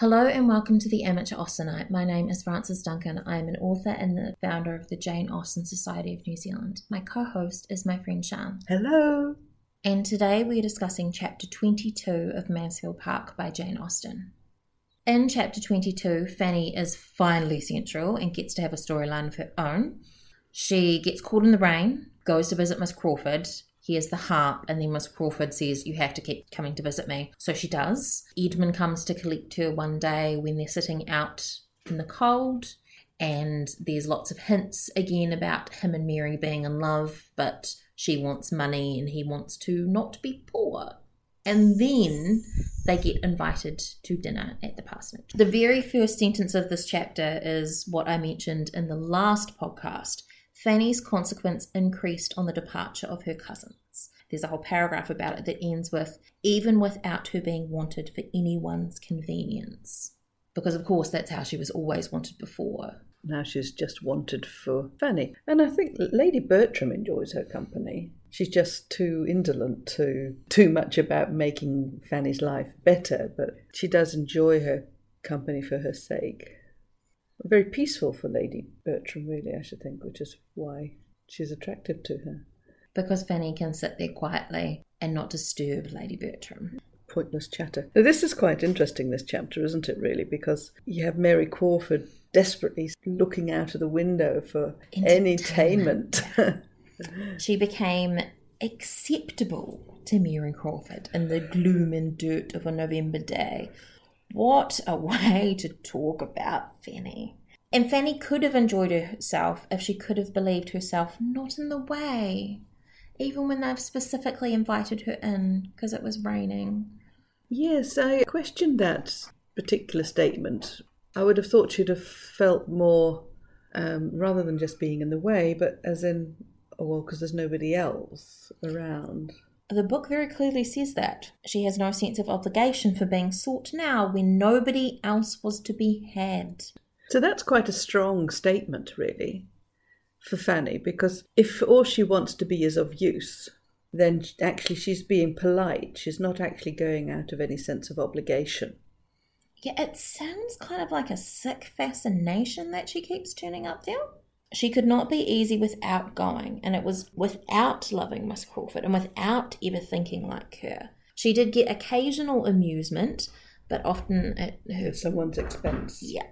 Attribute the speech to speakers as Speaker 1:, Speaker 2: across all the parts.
Speaker 1: Hello and welcome to the Amateur Austenite. My name is Frances Duncan. I am an author and the founder of the Jane Austen Society of New Zealand. My co host is my friend Shan.
Speaker 2: Hello.
Speaker 1: And today we are discussing chapter 22 of Mansfield Park by Jane Austen. In chapter 22, Fanny is finally central and gets to have a storyline of her own. She gets caught in the rain, goes to visit Miss Crawford, hears the harp, and then Miss Crawford says, You have to keep coming to visit me. So she does. Edmund comes to collect her one day when they're sitting out in the cold, and there's lots of hints again about him and Mary being in love, but she wants money and he wants to not be poor. And then they get invited to dinner at the parsonage. The very first sentence of this chapter is what I mentioned in the last podcast Fanny's consequence increased on the departure of her cousins. There's a whole paragraph about it that ends with, even without her being wanted for anyone's convenience. Because, of course, that's how she was always wanted before.
Speaker 2: Now she's just wanted for Fanny. And I think Lady Bertram enjoys her company. She's just too indolent to too much about making Fanny's life better, but she does enjoy her company for her sake very peaceful for Lady Bertram, really, I should think, which is why she's attracted to her.
Speaker 1: Because Fanny can sit there quietly and not disturb Lady Bertram.
Speaker 2: Pointless chatter. Now, this is quite interesting, this chapter, isn't it, really? Because you have Mary Crawford desperately looking out of the window for entertainment.
Speaker 1: she became acceptable to Mary Crawford in the gloom and dirt of a November day what a way to talk about Fanny. And Fanny could have enjoyed herself if she could have believed herself not in the way, even when they've specifically invited her in because it was raining.
Speaker 2: Yes, I questioned that particular statement. I would have thought she'd have felt more, um, rather than just being in the way, but as in, oh, well, because there's nobody else around.
Speaker 1: The book very clearly says that. She has no sense of obligation for being sought now when nobody else was to be had.
Speaker 2: So that's quite a strong statement, really, for Fanny, because if all she wants to be is of use, then actually she's being polite. She's not actually going out of any sense of obligation.
Speaker 1: Yeah, it sounds kind of like a sick fascination that she keeps turning up there. She could not be easy without going, and it was without loving Miss Crawford and without ever thinking like her. She did get occasional amusement, but often at her
Speaker 2: someone's expense.
Speaker 1: Yeah.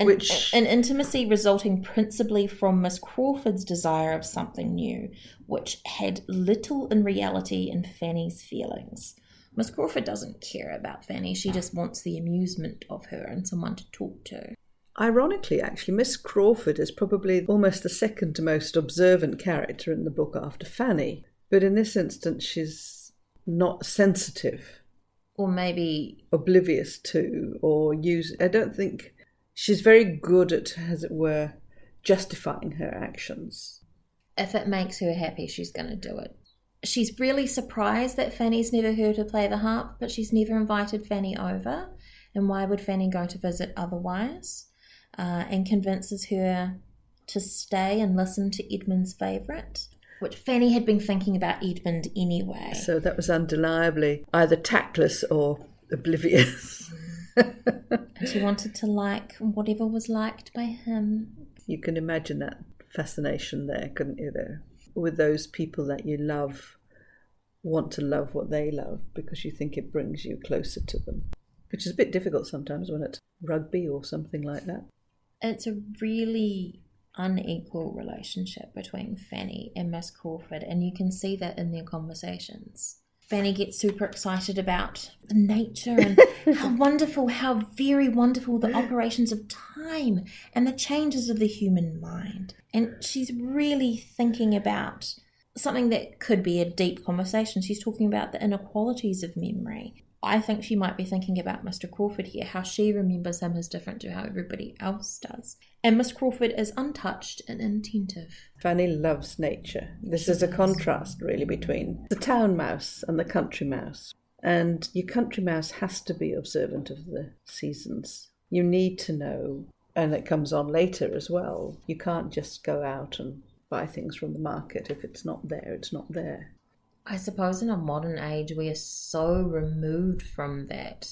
Speaker 1: An, Which... an intimacy resulting principally from Miss Crawford's desire of something new, which had little in reality in Fanny's feelings. Miss Crawford doesn't care about Fanny, she just wants the amusement of her and someone to talk to.
Speaker 2: Ironically, actually, Miss Crawford is probably almost the second most observant character in the book after Fanny. But in this instance, she's not sensitive.
Speaker 1: Or maybe
Speaker 2: oblivious to, or use. I don't think she's very good at, as it were, justifying her actions.
Speaker 1: If it makes her happy, she's going to do it. She's really surprised that Fanny's never heard her play the harp, but she's never invited Fanny over. And why would Fanny go to visit otherwise? uh, and convinces her to stay and listen to Edmund's favourite, which Fanny had been thinking about Edmund anyway.
Speaker 2: So that was undeniably either tactless or oblivious.
Speaker 1: she wanted to like whatever was liked by him.
Speaker 2: You can imagine that fascination there, couldn't you, there? With those people that you love, want to love what they love because you think it brings you closer to them. Which is a bit difficult sometimes when it's rugby or something like that
Speaker 1: it's a really unequal relationship between Fanny and Miss Crawford, and you can see that in their conversations. Fanny gets super excited about the nature and how wonderful, how very wonderful the operations of time and the changes of the human mind. And she's really thinking about something that could be a deep conversation. She's talking about the inequalities of memory I think she might be thinking about Mr. Crawford here, how she remembers him is different to how everybody else does. And Miss Crawford is untouched and attentive.
Speaker 2: Fanny loves nature. This she is does. a contrast, really, between the town mouse and the country mouse. And your country mouse has to be observant of the seasons. You need to know, and it comes on later as well. You can't just go out and buy things from the market. If it's not there, it's not there.
Speaker 1: I suppose in a modern age we are so removed from that.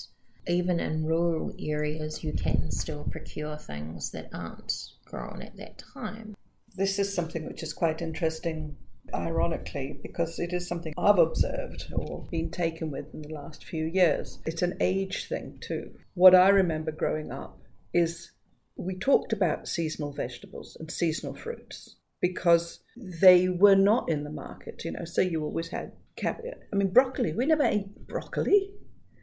Speaker 1: even in rural areas, you can still procure things that aren't grown at that time.
Speaker 2: This is something which is quite interesting, ironically, because it is something I've observed or been taken with in the last few years. It's an age thing, too. What I remember growing up is we talked about seasonal vegetables and seasonal fruits because they were not in the market, you know. So you always had cabbage. I mean, broccoli. We never ate broccoli.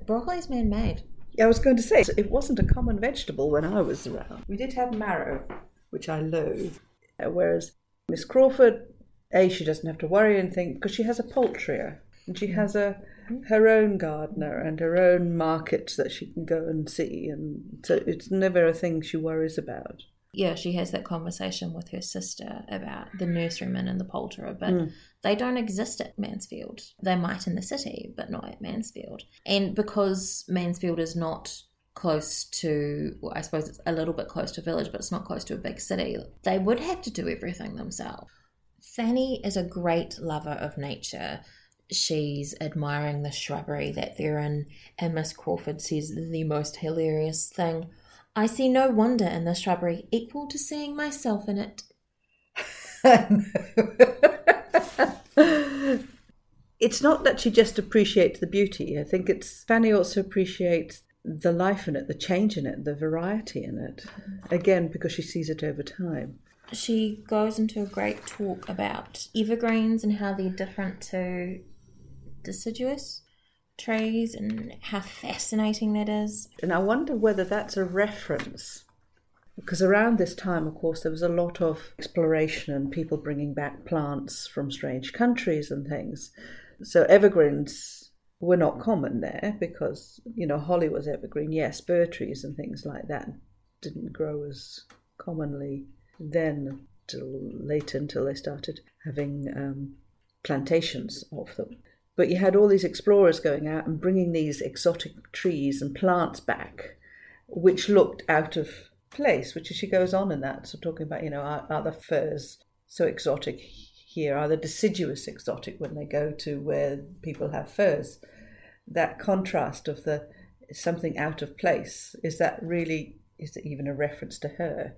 Speaker 1: Broccoli is man made.
Speaker 2: Yeah, I was going to say, it wasn't a common vegetable when I was around. We did have marrow, which I loathe. Uh, whereas Miss Crawford, A, she doesn't have to worry anything because she has a poultry and she has a her own gardener and her own markets that she can go and see and so it's never a thing she worries about
Speaker 1: yeah, she has that conversation with her sister about the nurseryman and the poulterer, but mm. they don't exist at Mansfield. They might in the city, but not at Mansfield. And because Mansfield is not close to, well, I suppose it's a little bit close to a village, but it's not close to a big city, they would have to do everything themselves. Fanny is a great lover of nature. She's admiring the shrubbery that they're in, and Miss Crawford says the most hilarious thing I see no wonder in the shrubbery equal to seeing myself in it.
Speaker 2: it's not that she just appreciates the beauty. I think it's Fanny also appreciates the life in it, the change in it, the variety in it. Again, because she sees it over time.
Speaker 1: She goes into a great talk about evergreens and how they're different to deciduous trees and how fascinating that is.
Speaker 2: And I wonder whether that's a reference. Because around this time, of course, there was a lot of exploration and people bringing back plants from strange countries and things. So evergreens were not common there because, you know, holly was evergreen, yes, fir trees and things like that didn't grow as commonly then till later until they started having um, plantations of them. But you had all these explorers going out and bringing these exotic trees and plants back, which looked out of place, which she goes on in that. So, talking about, you know, are, are the firs so exotic here? Are the deciduous exotic when they go to where people have firs? That contrast of the something out of place, is that really, is it even a reference to her?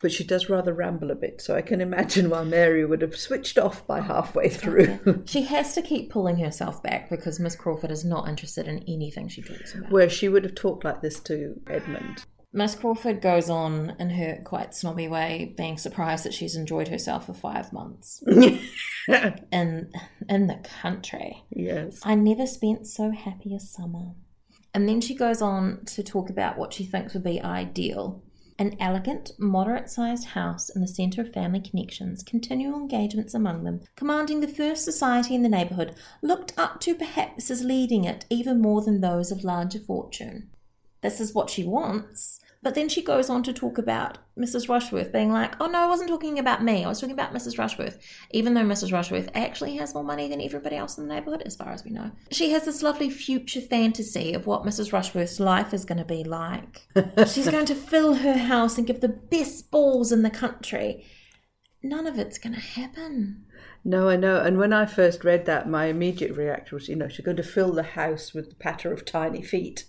Speaker 2: But she does rather ramble a bit. So I can imagine why Mary would have switched off by halfway through.
Speaker 1: Okay. She has to keep pulling herself back because Miss Crawford is not interested in anything she talks about.
Speaker 2: Where she would have talked like this to Edmund.
Speaker 1: Miss Crawford goes on in her quite snobby way, being surprised that she's enjoyed herself for five months in in the country.
Speaker 2: Yes,
Speaker 1: I never spent so happy a summer. And then she goes on to talk about what she thinks would be ideal an elegant, moderate sized house in the centre of family connections, continual engagements among them, commanding the first society in the neighbourhood, looked up to perhaps as leading it even more than those of larger fortune. This is what she wants, but then she goes on to talk about Mrs. Rushworth being like, oh no, I wasn't talking about me. I was talking about Mrs. Rushworth. Even though Mrs. Rushworth actually has more money than everybody else in the neighbourhood, as far as we know. She has this lovely future fantasy of what Mrs. Rushworth's life is going to be like. She's going to fill her house and give the best balls in the country. None of it's going to happen.
Speaker 2: No, I know. And when I first read that, my immediate reaction was, you know, she's going to fill the house with the patter of tiny feet.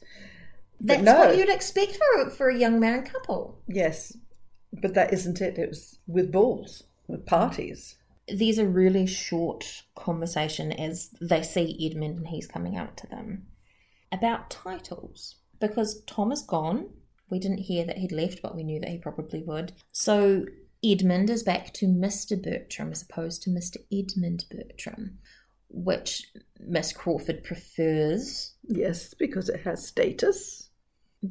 Speaker 1: That's no. what you'd expect for for a young married couple.
Speaker 2: Yes, but that isn't it. It was with balls, with parties.
Speaker 1: There's a really short conversation as they see Edmund and he's coming out to them about titles because Tom is gone. We didn't hear that he'd left, but we knew that he probably would. So Edmund is back to Mr. Bertram as opposed to Mr. Edmund Bertram, which Miss Crawford prefers.
Speaker 2: Yes, because it has status.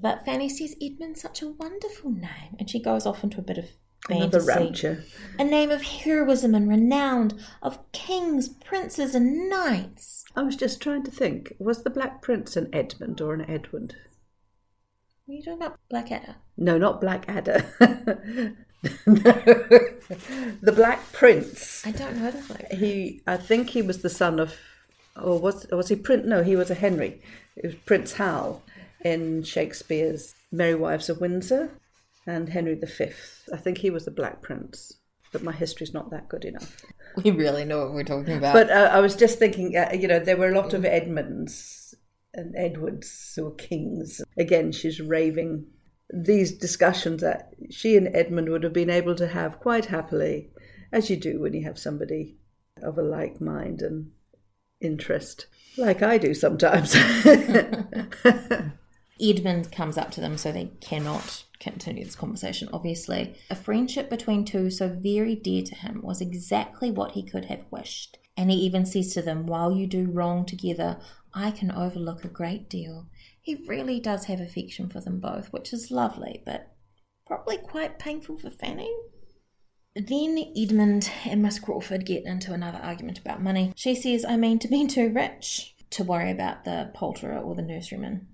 Speaker 1: But Fanny says Edmund's such a wonderful name, and she goes off into a bit of fantasy.
Speaker 2: Another rancher.
Speaker 1: A name of heroism and renowned, of kings, princes, and knights.
Speaker 2: I was just trying to think, was the Black Prince an Edmund or an Edward?
Speaker 1: Are you talking about Blackadder?
Speaker 2: No, not Blackadder. the Black Prince.
Speaker 1: I don't know the Black
Speaker 2: He, I think he was the son of, or was was he Prince? No, he was a Henry. It was Prince Hal in Shakespeare's Merry Wives of Windsor and Henry V. I think he was the Black Prince, but my history's not that good enough.
Speaker 1: We really know what we're talking about.
Speaker 2: But uh, I was just thinking, uh, you know, there were a lot of Edmunds and Edward's who were kings. Again, she's raving. These discussions that she and Edmund would have been able to have quite happily, as you do when you have somebody of a like mind and interest, like I do sometimes.
Speaker 1: Edmund comes up to them, so they cannot continue this conversation, obviously. A friendship between two so very dear to him was exactly what he could have wished. And he even says to them, While you do wrong together, I can overlook a great deal. He really does have affection for them both, which is lovely, but probably quite painful for Fanny. Then Edmund and Miss Crawford get into another argument about money. She says, I mean to be too rich to worry about the poulterer or the nurseryman,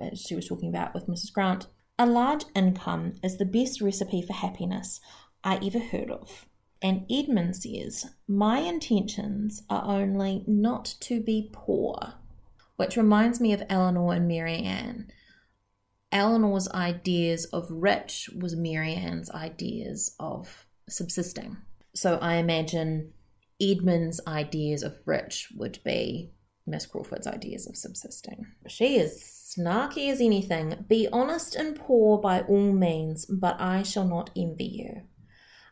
Speaker 1: as she was talking about with Mrs. Grant. A large income is the best recipe for happiness I ever heard of. And Edmund says, My intentions are only not to be poor, which reminds me of Eleanor and Marianne. Eleanor's ideas of rich was Marianne's ideas of subsisting. So I imagine Edmund's ideas of rich would be Miss Crawford's ideas of subsisting. She is snarky as anything. Be honest and poor by all means, but I shall not envy you.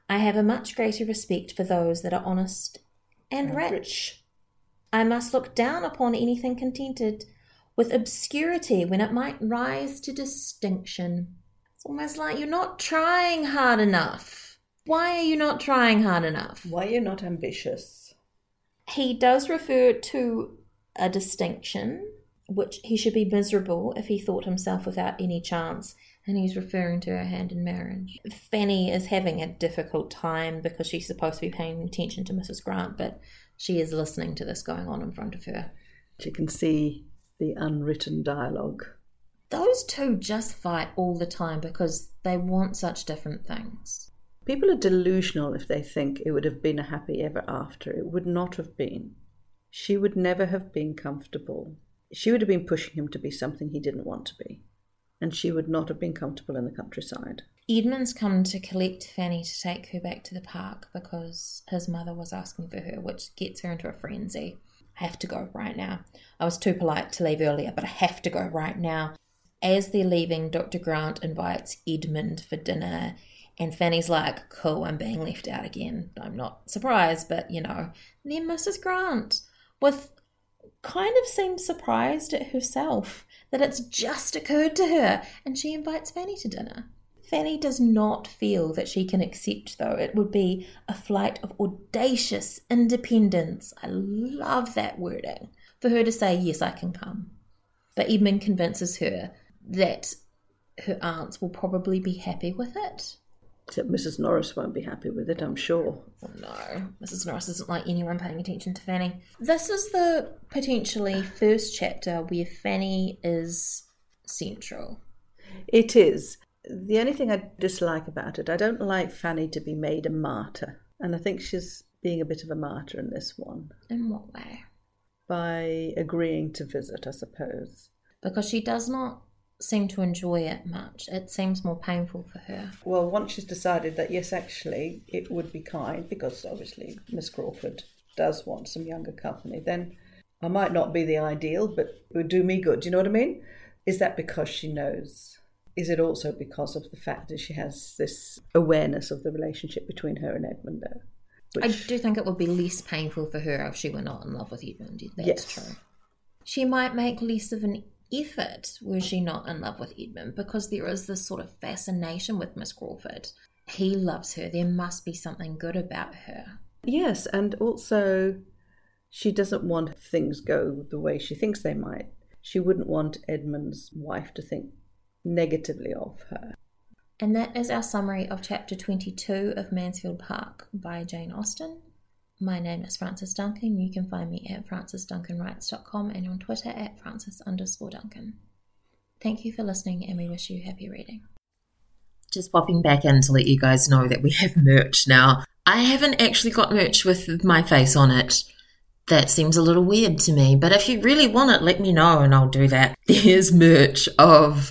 Speaker 1: I have a much greater respect for those that are honest and rich. rich. I must look down upon anything contented with obscurity when it might rise to distinction. It's almost like you're not trying hard enough. Why are you not trying hard enough?
Speaker 2: Why are you not ambitious?
Speaker 1: He does refer to a distinction, which he should be miserable if he thought himself without any chance, and he's referring to her hand in marriage. Fanny is having a difficult time because she's supposed to be paying attention to Mrs. Grant, but she is listening to this going on in front of her.
Speaker 2: She can see the unwritten dialogue.
Speaker 1: Those two just fight all the time because they want such different things.
Speaker 2: People are delusional if they think it would have been a happy ever after. It would not have been. She would never have been comfortable. She would have been pushing him to be something he didn't want to be. And she would not have been comfortable in the countryside.
Speaker 1: Edmund's come to collect Fanny to take her back to the park because his mother was asking for her, which gets her into a frenzy. I have to go right now. I was too polite to leave earlier, but I have to go right now. As they're leaving, Dr. Grant invites Edmund for dinner and Fanny's like, cool, I'm being left out again. I'm not surprised, but you know. Then Mrs. Grant, with kind of seems surprised at herself that it's just occurred to her, and she invites Fanny to dinner. Fanny does not feel that she can accept, though. It would be a flight of audacious independence. I love that wording. For her to say, Yes, I can come. But Edmund convinces her that her aunts will probably be happy with it.
Speaker 2: Except Mrs. Norris won't be happy with it, I'm sure.
Speaker 1: Oh, no, Mrs. Norris doesn't like anyone paying attention to Fanny. This is the potentially first chapter where Fanny is central.
Speaker 2: It is. The only thing I dislike about it, I don't like Fanny to be made a martyr. And I think she's being a bit of a martyr in this one.
Speaker 1: In what way?
Speaker 2: By agreeing to visit, I suppose.
Speaker 1: Because she does not seem to enjoy it much. It seems more painful for her.
Speaker 2: Well, once she's decided that yes, actually, it would be kind, because obviously Miss Crawford does want some younger company, then I might not be the ideal, but it would do me good. Do you know what I mean? Is that because she knows? Is it also because of the fact that she has this awareness of the relationship between her and Edmundo?
Speaker 1: Which... I do think it would be less painful for her if she were not in love with Edmund. That's yes. true. She might make less of an effort was she not in love with Edmund because there is this sort of fascination with Miss Crawford. He loves her. There must be something good about her.
Speaker 2: Yes, and also she doesn't want things go the way she thinks they might. She wouldn't want Edmund's wife to think negatively of her.
Speaker 1: And that is our summary of chapter 22 of Mansfield Park by Jane Austen. My name is Frances Duncan. You can find me at francesduncanwrites.com and on Twitter at frances underscore duncan. Thank you for listening and we wish you happy reading. Just popping back in to let you guys know that we have merch now. I haven't actually got merch with my face on it. That seems a little weird to me, but if you really want it, let me know and I'll do that. There's merch of